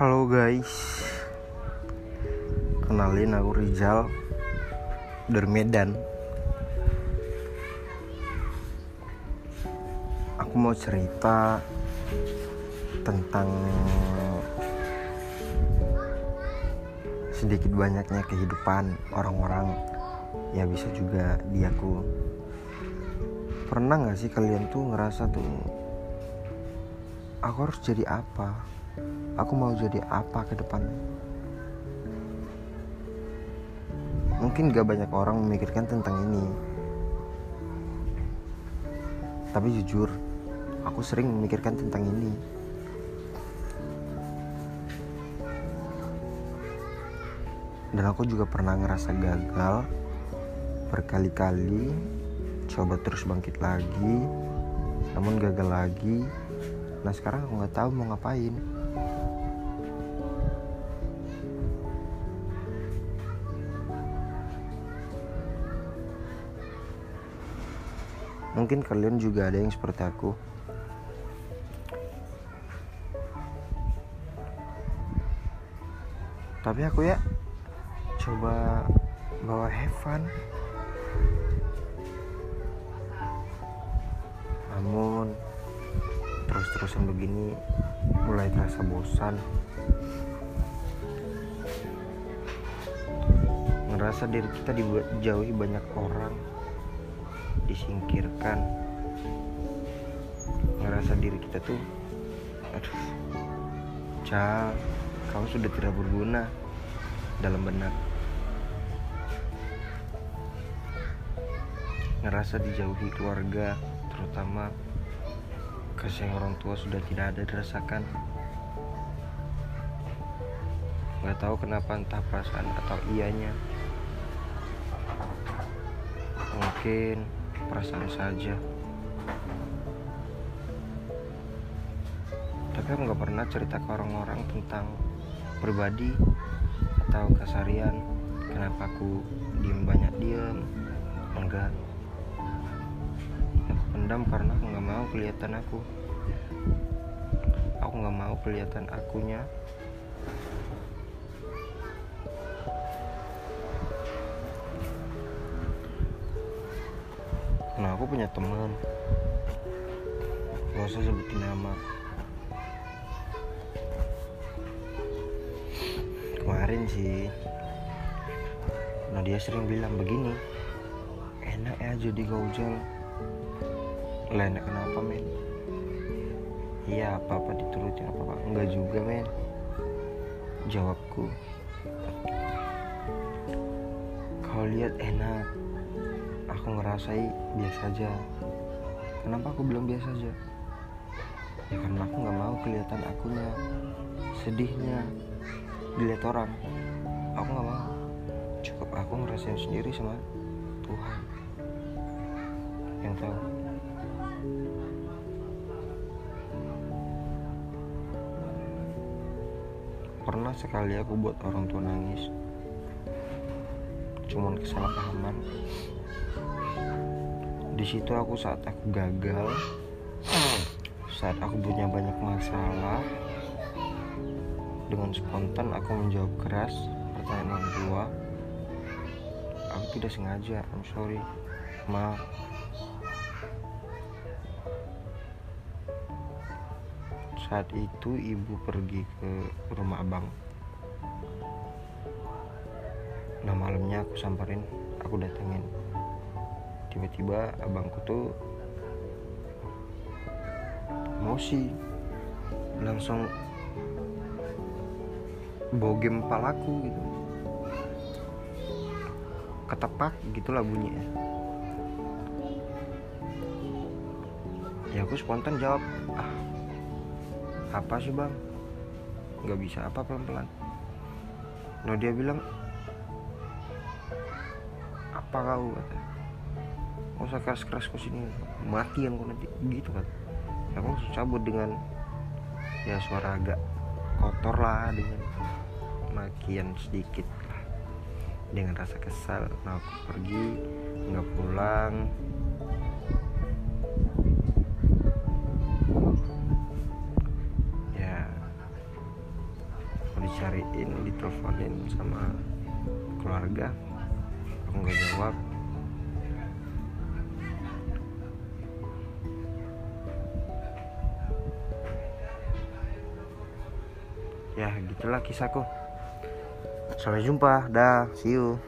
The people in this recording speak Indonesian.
Halo guys. Kenalin aku Rizal Dari Medan. Aku mau cerita Tentang Sedikit banyaknya kehidupan Orang-orang. Ya bisa juga di aku. Pernah gak sih kalian tuh ngerasa tuh Aku harus jadi apa Aku mau jadi apa ke depan? Mungkin gak banyak orang memikirkan tentang ini. Tapi jujur Aku sering memikirkan tentang ini. Dan aku juga pernah ngerasa gagal Berkali-kali Coba terus bangkit lagi Namun gagal lagi. Nah sekarang aku nggak tahu mau ngapain Mungkin kalian juga ada yang seperti aku. Tapi aku ya coba bawa fun. Namun terus-terusan begini mulai terasa bosan. Ngerasa diri kita dijauhi banyak orang disingkirkan. Ngerasa diri kita tuh aduh cal kamu sudah tidak berguna dalam benak. Ngerasa dijauhi keluarga terutama kasih orang tua sudah tidak ada dirasakan. Nggak tahu kenapa entah perasaan atau ianya. Mungkin perasaan saja. Tapi aku nggak pernah cerita ke orang-orang tentang pribadi atau kesarian kenapa aku diem banyak diem? Enggak. Aku pendam karena aku nggak mau kelihatan aku. Aku nggak mau kelihatan akunya nah aku punya teman. Gak usah sebutin nama. Kemarin sih nah dia sering bilang begini enak ya jadi gaujal lah enak kenapa men? Iya apa apa diturutin apa apa enggak juga men. Jawabku kau lihat enak aku ngerasai biasa aja. Kenapa aku bilang biasa aja? Ya karena aku nggak mau kelihatan akunya sedihnya dilihat orang. Aku nggak mau. Cukup aku ngerasain sendiri sama Tuhan. Yang tahu. Pernah sekali aku buat orang tua nangis. Cuman kesalahpahaman di situ aku saat aku gagal. Saat aku punya banyak masalah. Dengan spontan aku menjawab keras pertanyaan orang tua. Aku tidak sengaja I'm sorry maaf saat itu ibu pergi ke rumah abang. Nah malamnya aku samperin aku datengin tiba-tiba abangku tuh emosi. Langsung bogem palaku gitu. Ketepak gitulah bunyinya ya aku spontan jawab ah apa sih bang? Nggak bisa apa pelan-pelan. Nah dia bilang apa kau? kata nggak usah keras-keras ke sini. Mati yang nanti. Gitu kan. Aku langsung cabut dengan ya suara agak kotor lah dengan makian sedikit lah. Dengan rasa kesal. Nah aku pergi nggak pulang. Dicariin diteleponin sama keluarga. Aku nggak jawab ya gitulah kisahku. Sampai jumpa dah see you